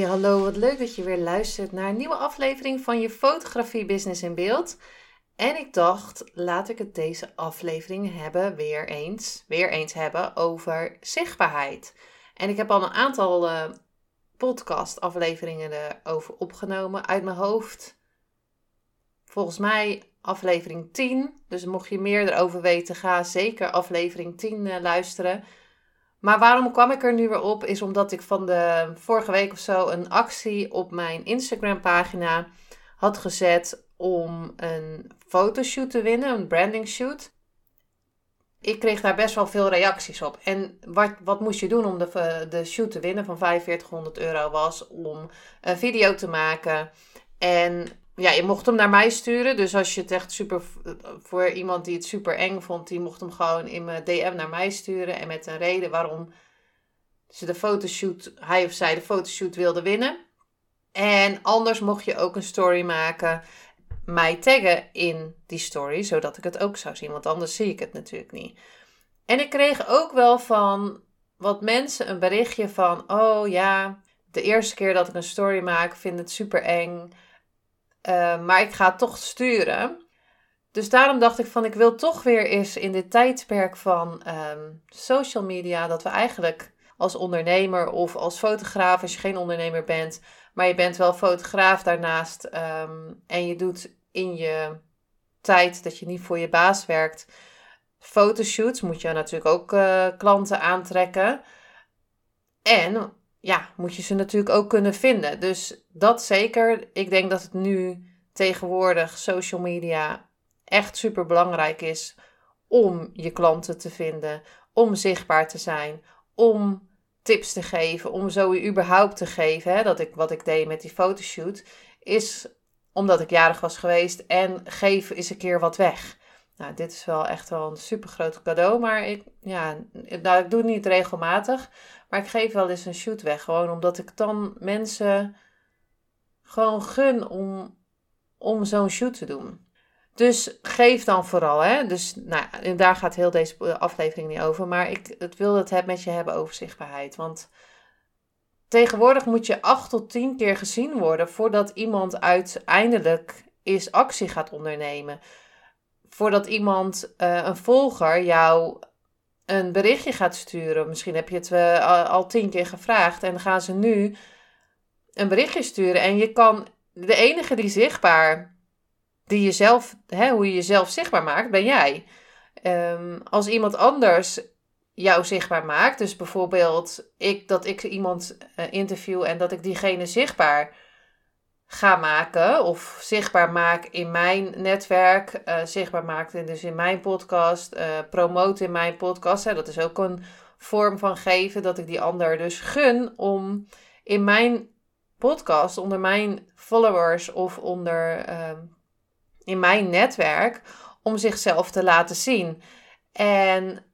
Hallo, wat leuk dat je weer luistert naar een nieuwe aflevering van je Fotografie Business in Beeld. En ik dacht, laat ik het deze aflevering hebben, weer eens, weer eens hebben over zichtbaarheid. En ik heb al een aantal uh, podcast afleveringen erover opgenomen uit mijn hoofd. Volgens mij aflevering 10. Dus mocht je meer erover weten, ga zeker aflevering 10 uh, luisteren. Maar waarom kwam ik er nu weer op? Is omdat ik van de vorige week of zo een actie op mijn Instagram pagina had gezet om een fotoshoot te winnen, een branding shoot. Ik kreeg daar best wel veel reacties op. En wat, wat moest je doen om de, de shoot te winnen van 4500 euro was om een video te maken en ja, je mocht hem naar mij sturen. Dus als je het echt super. Voor iemand die het super eng vond, die mocht hem gewoon in mijn DM naar mij sturen. En met een reden waarom ze de fotoshoot, hij of zij de fotoshoot wilde winnen. En anders mocht je ook een story maken. Mij taggen in die story, zodat ik het ook zou zien. Want anders zie ik het natuurlijk niet. En ik kreeg ook wel van wat mensen een berichtje van: Oh ja, de eerste keer dat ik een story maak, vind het super eng. Uh, maar ik ga het toch sturen. Dus daarom dacht ik van ik wil toch weer eens in dit tijdperk van um, social media dat we eigenlijk als ondernemer of als fotograaf, als je geen ondernemer bent, maar je bent wel fotograaf daarnaast um, en je doet in je tijd dat je niet voor je baas werkt, fotoshoots, moet je natuurlijk ook uh, klanten aantrekken. En ja, moet je ze natuurlijk ook kunnen vinden. Dus dat zeker. Ik denk dat het nu tegenwoordig social media echt super belangrijk is om je klanten te vinden, om zichtbaar te zijn, om tips te geven, om zo überhaupt te geven. Hè, dat ik wat ik deed met die fotoshoot is omdat ik jarig was geweest en geef eens een keer wat weg. Nou, dit is wel echt wel een super groot cadeau, maar ik, ja, nou, ik doe het niet regelmatig. Maar ik geef wel eens een shoot weg. Gewoon omdat ik dan mensen gewoon gun om, om zo'n shoot te doen. Dus geef dan vooral. Hè? Dus nou, daar gaat heel deze aflevering niet over. Maar ik het wil het met je hebben over zichtbaarheid. Want tegenwoordig moet je acht tot tien keer gezien worden voordat iemand uiteindelijk is actie gaat ondernemen. Voordat iemand, uh, een volger, jou een berichtje gaat sturen. Misschien heb je het uh, al tien keer gevraagd en gaan ze nu een berichtje sturen. En je kan, de enige die zichtbaar, die jezelf, hè, hoe je jezelf zichtbaar maakt, ben jij. Um, als iemand anders jou zichtbaar maakt, dus bijvoorbeeld ik, dat ik iemand uh, interview en dat ik diegene zichtbaar ga maken of zichtbaar maak in mijn netwerk, uh, zichtbaar maak dus in mijn podcast, uh, promoten in mijn podcast. Hè, dat is ook een vorm van geven dat ik die ander dus gun om in mijn podcast, onder mijn followers of onder uh, in mijn netwerk, om zichzelf te laten zien. En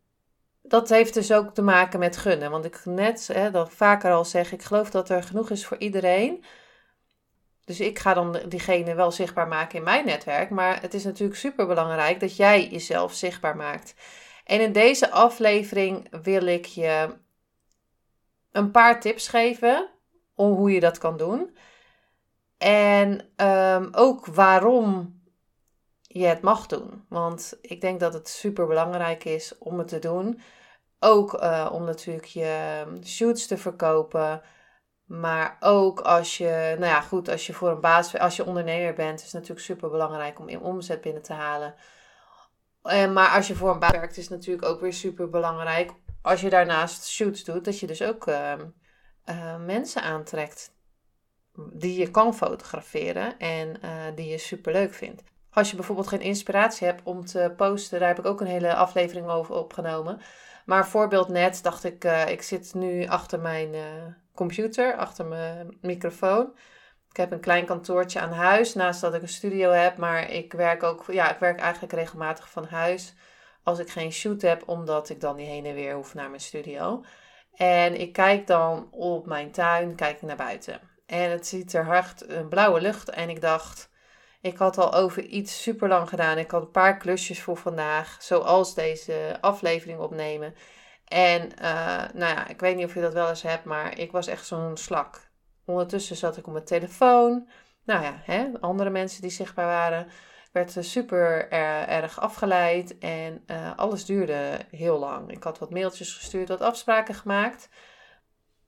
dat heeft dus ook te maken met gunnen. Want ik net hè, dat vaker al zeg, ik geloof dat er genoeg is voor iedereen. Dus ik ga dan diegene wel zichtbaar maken in mijn netwerk. Maar het is natuurlijk super belangrijk dat jij jezelf zichtbaar maakt. En in deze aflevering wil ik je een paar tips geven om hoe je dat kan doen. En um, ook waarom je het mag doen. Want ik denk dat het super belangrijk is om het te doen. Ook uh, om natuurlijk je shoots te verkopen. Maar ook als je, nou ja, goed, als je voor een baas, als je ondernemer bent, is het natuurlijk super belangrijk om in omzet binnen te halen. En, maar als je voor een baas werkt, is het natuurlijk ook weer super belangrijk. Als je daarnaast shoots doet, dat je dus ook uh, uh, mensen aantrekt die je kan fotograferen en uh, die je super leuk vindt. Als je bijvoorbeeld geen inspiratie hebt om te posten, daar heb ik ook een hele aflevering over opgenomen. Maar voorbeeld net dacht ik, ik zit nu achter mijn computer, achter mijn microfoon. Ik heb een klein kantoortje aan huis, naast dat ik een studio heb. Maar ik werk ook, ja, ik werk eigenlijk regelmatig van huis. Als ik geen shoot heb, omdat ik dan niet heen en weer hoef naar mijn studio. En ik kijk dan op mijn tuin, kijk naar buiten. En het ziet er hard een blauwe lucht. En ik dacht, ik had al over iets super lang gedaan. Ik had een paar klusjes voor vandaag, zoals deze aflevering opnemen. En uh, nou ja, ik weet niet of je dat wel eens hebt, maar ik was echt zo'n slak. Ondertussen zat ik op mijn telefoon. Nou ja, hè, andere mensen die zichtbaar waren. werd super erg afgeleid en uh, alles duurde heel lang. Ik had wat mailtjes gestuurd, wat afspraken gemaakt.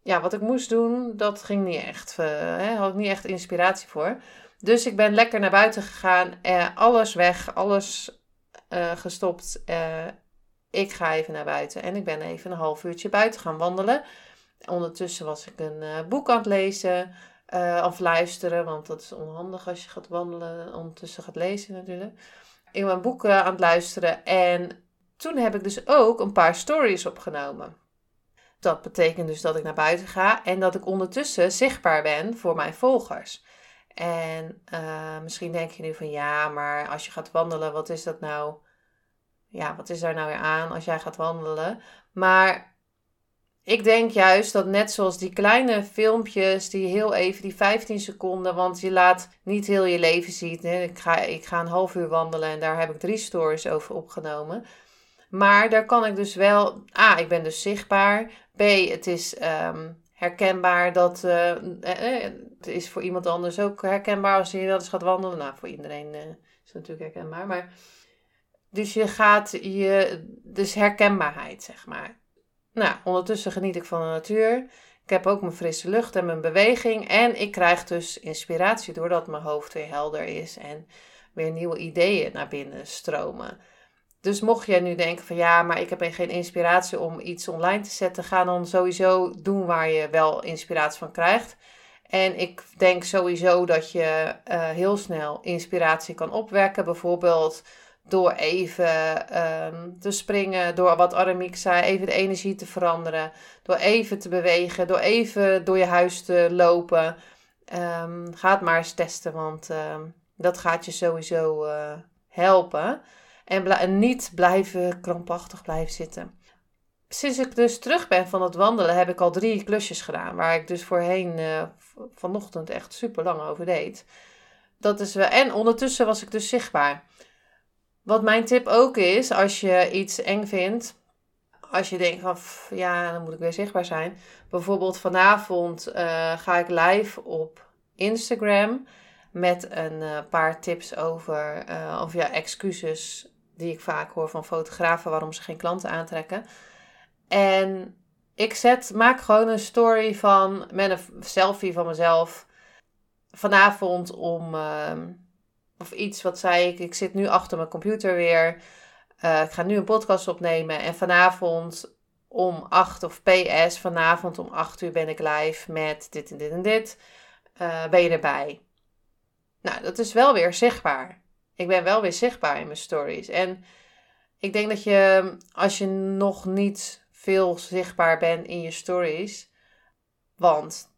Ja, wat ik moest doen, dat ging niet echt. Uh, hè, had ik niet echt inspiratie voor. Dus ik ben lekker naar buiten gegaan. Alles weg, alles gestopt. Ik ga even naar buiten en ik ben even een half uurtje buiten gaan wandelen. Ondertussen was ik een uh, boek aan het lezen uh, of luisteren, want dat is onhandig als je gaat wandelen, ondertussen gaat lezen natuurlijk. Ik ben boeken aan het luisteren en toen heb ik dus ook een paar stories opgenomen. Dat betekent dus dat ik naar buiten ga en dat ik ondertussen zichtbaar ben voor mijn volgers. En uh, misschien denk je nu van ja, maar als je gaat wandelen, wat is dat nou? Ja, wat is daar nou weer aan als jij gaat wandelen? Maar ik denk juist dat net zoals die kleine filmpjes, die heel even, die 15 seconden, want je laat niet heel je leven zien. Ik, ga, ik ga een half uur wandelen en daar heb ik drie stories over opgenomen. Maar daar kan ik dus wel, A, ik ben dus zichtbaar. B, het is um, herkenbaar dat, uh, het is voor iemand anders ook herkenbaar als je wel eens gaat wandelen. Nou, voor iedereen uh, is het natuurlijk herkenbaar, maar... Dus je gaat je, dus herkenbaarheid, zeg maar. Nou, ondertussen geniet ik van de natuur. Ik heb ook mijn frisse lucht en mijn beweging. En ik krijg dus inspiratie doordat mijn hoofd weer helder is en weer nieuwe ideeën naar binnen stromen. Dus mocht jij nu denken van ja, maar ik heb geen inspiratie om iets online te zetten, ga dan sowieso doen waar je wel inspiratie van krijgt. En ik denk sowieso dat je uh, heel snel inspiratie kan opwekken. Bijvoorbeeld door even um, te springen, door wat Aramiek zei, even de energie te veranderen. Door even te bewegen, door even door je huis te lopen. Um, ga maar eens testen, want um, dat gaat je sowieso uh, helpen. En, niet blijven krampachtig blijven zitten. Sinds ik dus terug ben van het wandelen, heb ik al drie klusjes gedaan. Waar ik dus voorheen uh, vanochtend echt super lang over deed. Dat is wel, en ondertussen was ik dus zichtbaar. Wat mijn tip ook is, als je iets eng vindt, als je denkt van ja, dan moet ik weer zichtbaar zijn. Bijvoorbeeld vanavond uh, ga ik live op Instagram met een uh, paar tips over, uh, of ja, excuses die ik vaak hoor van fotografen waarom ze geen klanten aantrekken. En ik zet, maak gewoon een story van met een selfie van mezelf vanavond om ehm, of iets wat zei ik, ik zit nu achter mijn computer weer. Uh, ik ga nu een podcast opnemen en vanavond om 8 of PS, vanavond om 8 uur ben ik live met dit en dit en dit. Uh, ben je erbij? Nou, dat is wel weer zichtbaar. Ik ben wel weer zichtbaar in mijn stories. En ik denk dat je, als je nog niet veel zichtbaar bent in je stories, want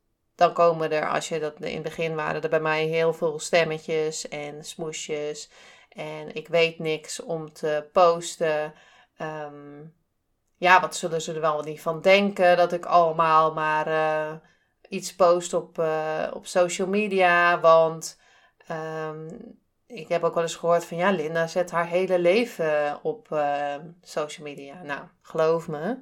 dan komen er, als je dat in het begin waren er bij mij heel veel stemmetjes en smoesjes. En ik weet niks om te posten. Ehm, ja, wat zullen ze er wel niet van denken dat ik allemaal maar uh, iets post op, uh, op social media. Want um, ik heb ook wel eens gehoord van ja, Linda zet haar hele leven op uh, social media. Nou, geloof me.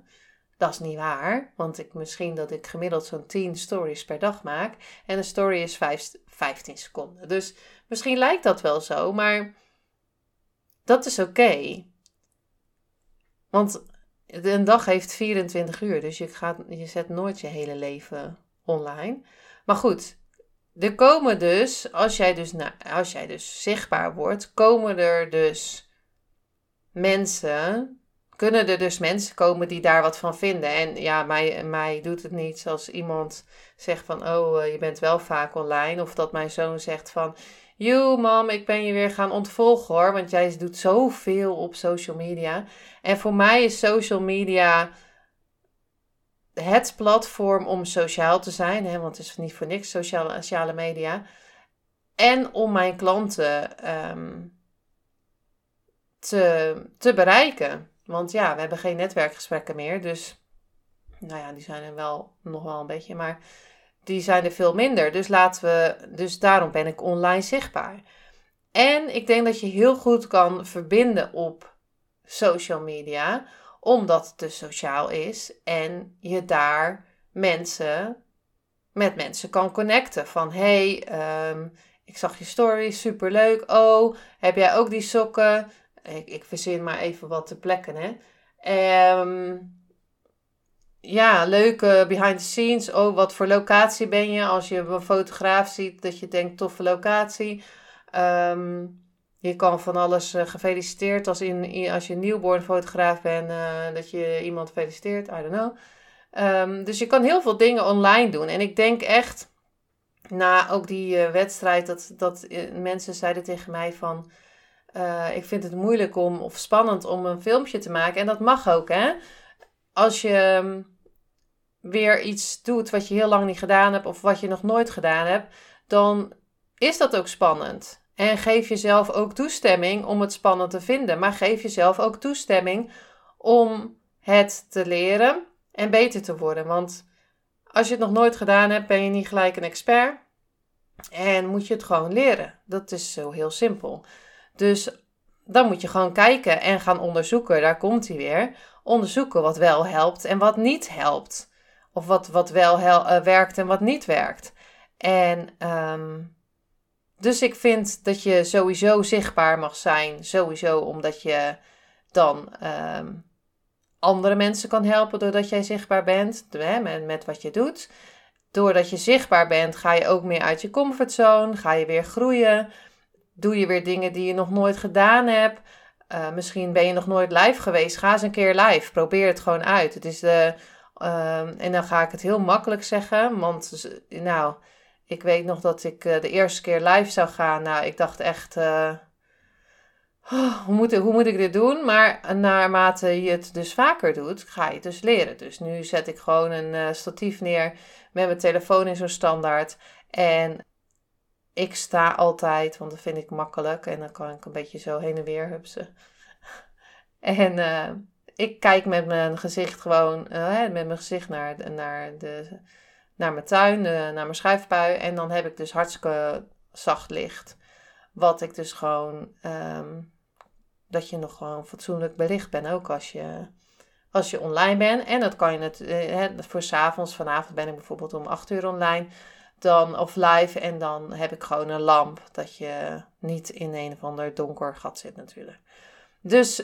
Dat is niet waar, want ik misschien dat ik gemiddeld zo'n 10 stories per dag maak. En een story is 5, 15 seconden. Dus misschien lijkt dat wel zo, maar dat is oké. Want een dag heeft 24 uur, dus je, gaat, je zet nooit je hele leven online. Maar goed, er komen dus, als jij dus, nou, als jij dus zichtbaar wordt, komen er dus mensen kunnen er dus mensen komen die daar wat van vinden. En ja, mij, mij doet het niet als iemand zegt van, oh, eh, je bent wel vaak online. Of dat mijn zoon zegt van, Yo, mam, ik ben je weer gaan ontvolgen hoor. Want jij doet zoveel op social media. En voor mij is social media het platform om sociaal te zijn. Hè, want het is niet voor niks sociale, sociale media. En om mijn klanten ehm, te, te bereiken. Want ja, we hebben geen netwerkgesprekken meer. Dus, nou ja, die zijn er wel nog wel een beetje. Maar die zijn er veel minder. Dus laten we, dus daarom ben ik online zichtbaar. En ik denk dat je heel goed kan verbinden op social media, omdat het dus sociaal is en je daar mensen met mensen kan connecten. Van hey, ehm, ik zag je story, superleuk. Oh, heb jij ook die sokken? Ik, ik verzin maar even wat te plekken, hè. Um, ja, leuke behind the scenes. Oh, wat voor locatie ben je? Als je een fotograaf ziet, dat je denkt, toffe locatie. Ehm, je kan van alles uh, gefeliciteerd als, in, als je newborn fotograaf bent, uh, dat je iemand feliciteert. I don't know. Um, dus je kan heel veel dingen online doen. En ik denk echt, na ook die uh, wedstrijd, dat, dat mensen zeiden tegen mij van... ik vind het moeilijk om, of spannend om een filmpje te maken. En dat mag ook, hè als je ehm, weer iets doet wat je heel lang niet gedaan hebt of wat je nog nooit gedaan hebt, dan is dat ook spannend. En geef jezelf ook toestemming om het spannend te vinden, maar geef jezelf ook toestemming om het te leren en beter te worden. Want als je het nog nooit gedaan hebt, ben je niet gelijk een expert en moet je het gewoon leren. Dat is zo heel simpel. Dus dan moet je gewoon kijken en gaan onderzoeken. Daar komt hij weer onderzoeken wat wel helpt en wat niet helpt. Of wat, wat wel uh, werkt en wat niet werkt. En ehm, dus ik vind dat je sowieso zichtbaar mag zijn. Sowieso omdat je dan ehm, andere mensen kan helpen doordat jij zichtbaar bent. Met wat je doet. Doordat je zichtbaar bent, ga je ook meer uit je comfortzone. Ga je weer groeien. Doe je weer dingen die je nog nooit gedaan hebt. Uh, misschien ben je nog nooit live geweest. Ga eens een keer live. Probeer het gewoon uit. Het is de, uh, en dan ga ik het heel makkelijk zeggen. Want nou, ik weet nog dat ik uh, de eerste keer live zou gaan. Nou, ik dacht echt. Oh, hoe, moet, hoe moet ik dit doen? Maar naarmate je het dus vaker doet, ga je het dus leren. Dus nu zet ik gewoon een statief neer met mijn telefoon in zo'n standaard. En ik sta altijd, want dat vind ik makkelijk. En dan kan ik een beetje zo heen en weer hupsen. en uh, ik kijk met mijn gezicht gewoon, uh, met mijn gezicht naar, naar, de, naar mijn tuin, naar mijn schuifpui. En dan heb ik dus hartstikke zacht licht. Wat ik dus gewoon, um, dat je nog gewoon fatsoenlijk belicht bent. Ook als je, als je online bent. En dat kan je het, uh, voor s'avonds, vanavond ben ik bijvoorbeeld om 8 uur online dan, of live. En dan heb ik gewoon een lamp. Dat je niet in een of ander donker gat zit natuurlijk. Dus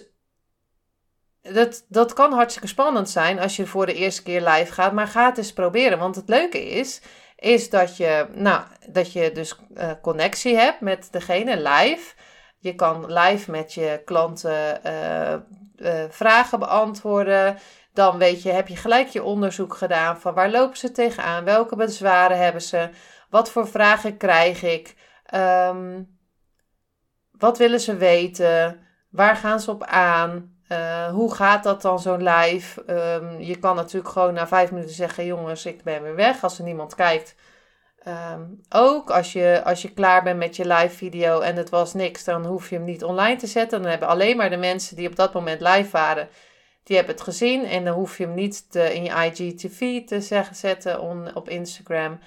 dat, dat kan hartstikke spannend zijn als je voor de eerste keer live gaat. Maar ga het eens proberen. Want het leuke is, is dat je, nou, dat je dus uh, connectie hebt met degene live. Je kan live met je klanten uh, uh, vragen beantwoorden. Dan weet je, heb je gelijk je onderzoek gedaan van waar lopen ze tegenaan, welke bezwaren hebben ze, wat voor vragen krijg ik, um, wat willen ze weten, waar gaan ze op aan, uh, hoe gaat dat dan zo'n live? Um, je kan natuurlijk gewoon na vijf minuten zeggen, jongens, ik ben weer weg als er niemand kijkt. Um, ook als je, als je klaar bent met je live video en het was niks, dan hoef je hem niet online te zetten. Dan hebben alleen maar de mensen die op dat moment live waren, die hebben het gezien en dan hoef je hem niet in je IGTV te zeggen, zetten op Instagram.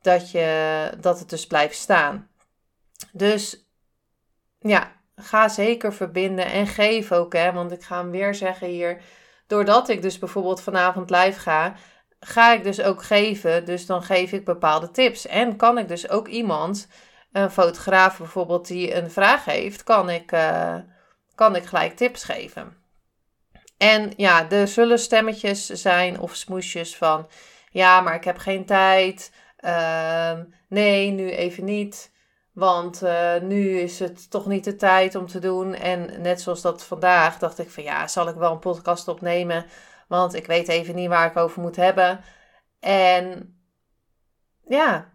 Dat, je, dat het dus blijft staan. Dus ja, ga zeker verbinden en geef ook, hè, want ik ga hem weer zeggen hier. Doordat ik dus bijvoorbeeld vanavond live ga, ga ik dus ook geven. Dus dan geef ik bepaalde tips. En kan ik dus ook iemand, een fotograaf bijvoorbeeld, die een vraag heeft, kan ik, uh, kan ik gelijk tips geven. En ja, er zullen stemmetjes zijn of smoesjes van: ja, maar ik heb geen tijd. Uh, nee, nu even niet. Want uh, nu is het toch niet de tijd om te doen. En net zoals dat vandaag dacht ik van ja, zal ik wel een podcast opnemen? Want ik weet even niet waar ik over moet hebben. En ja,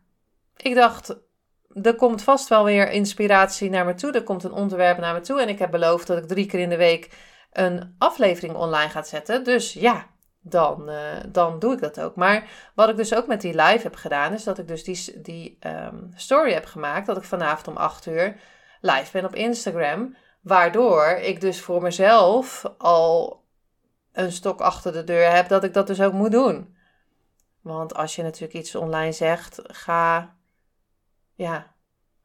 ik dacht, er komt vast wel weer inspiratie naar me toe. Er komt een onderwerp naar me toe. En ik heb beloofd dat ik drie keer in de week een aflevering online ga zetten. Dus ja, dan, uh, dan doe ik dat ook. Maar wat ik dus ook met die live heb gedaan, is dat ik dus die, die um, story heb gemaakt. Dat ik vanavond om 8 uur live ben op Instagram. Waardoor ik dus voor mezelf al een stok achter de deur heb dat ik dat dus ook moet doen. Want als je natuurlijk iets online zegt, ga, ja,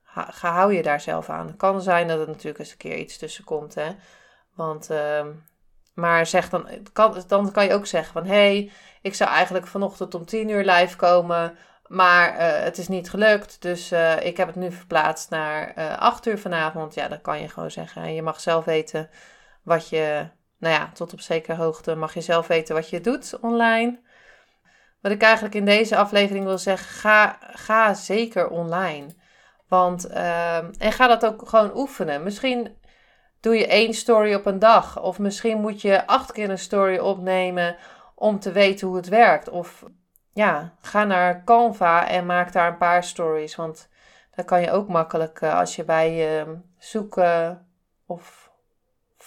ga, hou je daar zelf aan. Het kan zijn dat er natuurlijk eens een keer iets tussen komt, hè. Want, uh, maar zeg dan, kan, dan kan je ook zeggen van, hé, hey, ik zou eigenlijk vanochtend om tien uur live komen, maar uh, het is niet gelukt. Dus uh, ik heb het nu verplaatst naar uh, acht uur vanavond. Ja, dat kan je gewoon zeggen. je mag zelf weten wat je, nou ja, tot op zekere hoogte mag je zelf weten wat je doet online. Wat ik eigenlijk in deze aflevering wil zeggen, ga, ga zeker online. Want, ehm, en ga dat ook gewoon oefenen. Misschien doe je één story op een dag. Of misschien moet je acht keer een story opnemen om te weten hoe het werkt. Of ja, ga naar Canva en maak daar een paar stories. Want dan kan je ook makkelijk, uh, als je bij uh, zoeken of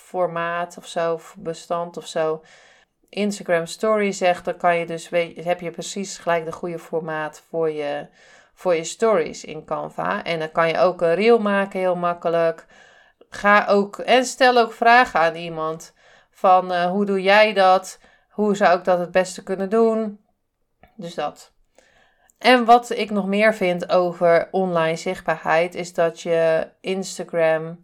formaat of zo, of bestand of zo, Instagram story zegt, dan kan je dus, heb je precies gelijk de goede formaat voor je, voor je stories in Canva. En dan kan je ook een reel maken, heel makkelijk. Ga ook, en stel ook vragen aan iemand. Van uh, hoe doe jij dat? Hoe zou ik dat het beste kunnen doen? Dus dat. En wat ik nog meer vind over online zichtbaarheid, is dat je Instagram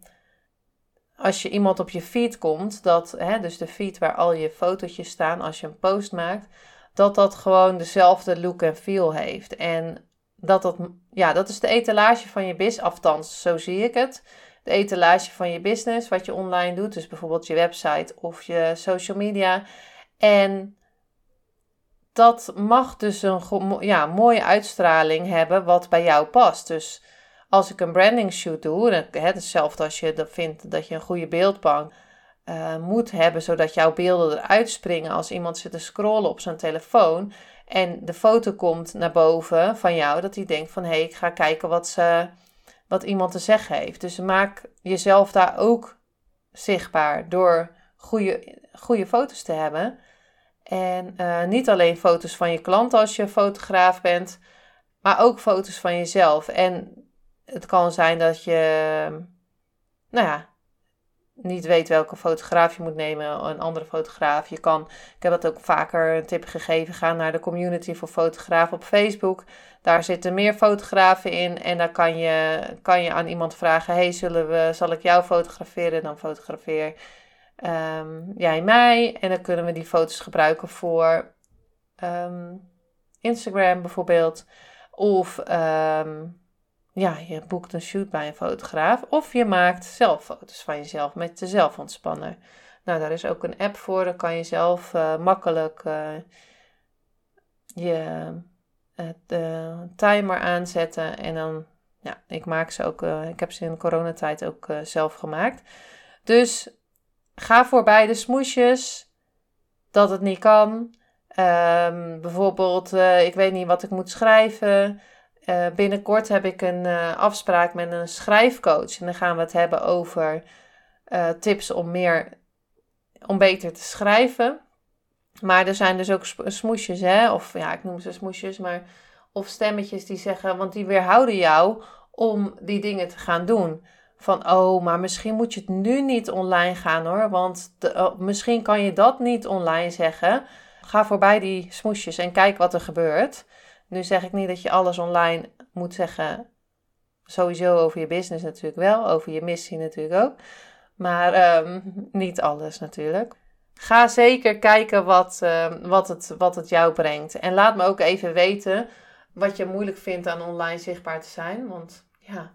als je iemand op je feed komt, dat, hè, dus de feed waar al je fotootjes staan als je een post maakt, dat dat gewoon dezelfde look en feel heeft. En dat dat, ja, dat is de etalage van je business, althans, zo zie ik het. De etalage van je business, wat je online doet, dus bijvoorbeeld je website of je social media. En dat mag dus een ja, mooie uitstraling hebben wat bij jou past. Dus als ik een branding shoot doe, hè, hetzelfde als je vindt dat je een goede beeldbank uh, moet hebben, zodat jouw beelden eruit springen als iemand zit te scrollen op zijn telefoon en de foto komt naar boven van jou, dat hij denkt van hé, hey, ik ga kijken wat, ze, wat iemand te zeggen heeft. Dus maak jezelf daar ook zichtbaar door goede, goede foto's te hebben. En uh, niet alleen foto's van je klant als je fotograaf bent, maar ook foto's van jezelf. En het kan zijn dat je, nou ja, niet weet welke fotograaf je moet nemen, een andere fotograaf. Je kan, ik heb dat ook vaker een tip gegeven, ga naar de community voor fotografen op Facebook. Daar zitten meer fotografen in en dan kan je, kan je aan iemand vragen, hey, zullen we, zal ik jou fotograferen? Dan fotografeer um, jij mij en dan kunnen we die foto's gebruiken voor um, Instagram bijvoorbeeld. Of um, ja, je boekt een shoot bij een fotograaf. Of je maakt zelf foto's van jezelf met de zelfontspanner. Nou, daar is ook een app voor. Dan kan je zelf uh, makkelijk uh, je uh, timer aanzetten. En dan, ja, ik maak ze ook. ik heb ze in de coronatijd ook zelf gemaakt. Dus ga voorbij de smoesjes. Dat het niet kan. Um, bijvoorbeeld, ik weet niet wat ik moet schrijven. Uh, binnenkort heb ik een uh, afspraak met een schrijfcoach. En dan gaan we het hebben over uh, tips om meer, om beter te schrijven. Maar er zijn dus ook smoesjes, hè? Of ja, ik noem ze smoesjes, maar. Of stemmetjes die zeggen, want die weerhouden jou om die dingen te gaan doen. Van, oh, maar misschien moet je het nu niet online gaan hoor. Want de, oh, misschien kan je dat niet online zeggen. Ga voorbij die smoesjes en kijk wat er gebeurt. Nu zeg ik niet dat je alles online moet zeggen. Sowieso over je business natuurlijk wel, over je missie natuurlijk ook. Maar ehm, niet alles natuurlijk. Ga zeker kijken wat, ehm, wat, het, wat het jou brengt. En laat me ook even weten wat je moeilijk vindt aan online zichtbaar te zijn. Want ja,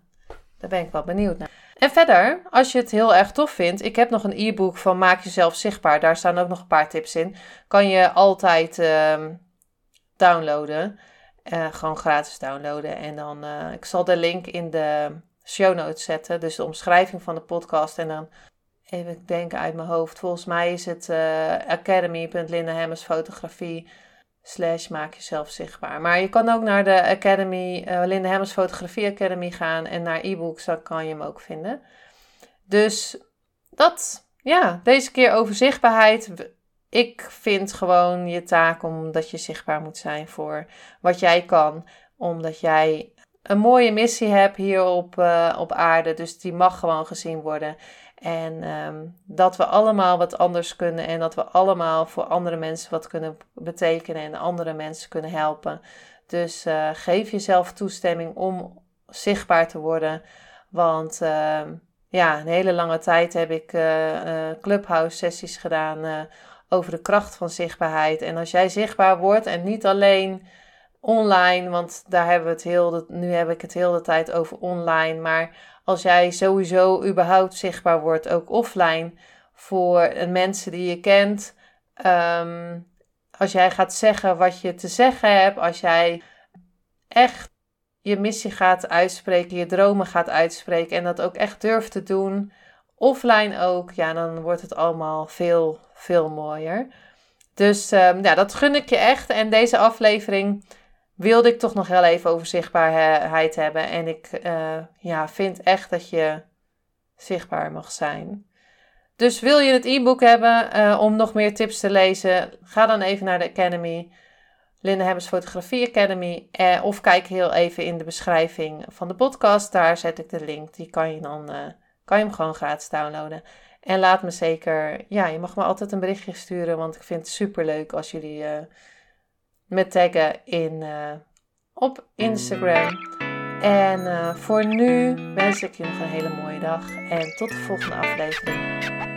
daar ben ik wel benieuwd naar. En verder, als je het heel erg tof vindt, ik heb nog een e-book van Maak jezelf zichtbaar. Daar staan ook nog een paar tips in. Kan je altijd ehm, downloaden. Uh, gewoon gratis downloaden. En dan, uh, ik zal de link in de show notes zetten. Dus de omschrijving van de podcast. En dan even denken uit mijn hoofd. Volgens mij is het uh, academy.lindahammersfotografie slash maak jezelf zichtbaar. Maar je kan ook naar de Academy, uh, Linde Hemmers Fotografie Academy gaan en naar e-books, dan kan je hem ook vinden. Dus dat, ja, deze keer over zichtbaarheid. Ik vind gewoon je taak omdat je zichtbaar moet zijn voor wat jij kan. Omdat jij een mooie missie hebt hier op, uh, op aarde. Dus die mag gewoon gezien worden. En ehm, dat we allemaal wat anders kunnen en dat we allemaal voor andere mensen wat kunnen betekenen en andere mensen kunnen helpen. Dus uh, geef jezelf toestemming om zichtbaar te worden. Want uh, ja, een hele lange tijd heb ik uh, clubhouse sessies gedaan over de kracht van zichtbaarheid. En als jij zichtbaar wordt en niet alleen online, want daar hebben we het heel, de, nu heb ik het heel de tijd over online, maar als jij sowieso überhaupt zichtbaar wordt, ook offline, voor mensen die je kent. Ehm, als jij gaat zeggen wat je te zeggen hebt, als jij echt je missie gaat uitspreken, je dromen gaat uitspreken en dat ook echt durft te doen, offline ook, ja, dan wordt het allemaal veel, veel mooier. Dus um, ja, dat gun ik je echt. En deze aflevering wilde ik toch nog wel even over zichtbaarheid hebben. En ik uh, ja, vind echt dat je zichtbaar mag zijn. Dus wil je het e-book hebben uh, om nog meer tips te lezen? Ga dan even naar de Academy. Linde Hebbers Fotografie Academy. Uh, of kijk heel even in de beschrijving van de podcast. Daar zet ik de link. Die kan je dan kan je hem gewoon gratis downloaden. En laat me zeker, ja, je mag me altijd een berichtje sturen, want ik vind het super leuk als jullie met taggen in, uh, op Instagram. En uh, voor nu wens ik je nog een hele mooie dag en tot de volgende aflevering.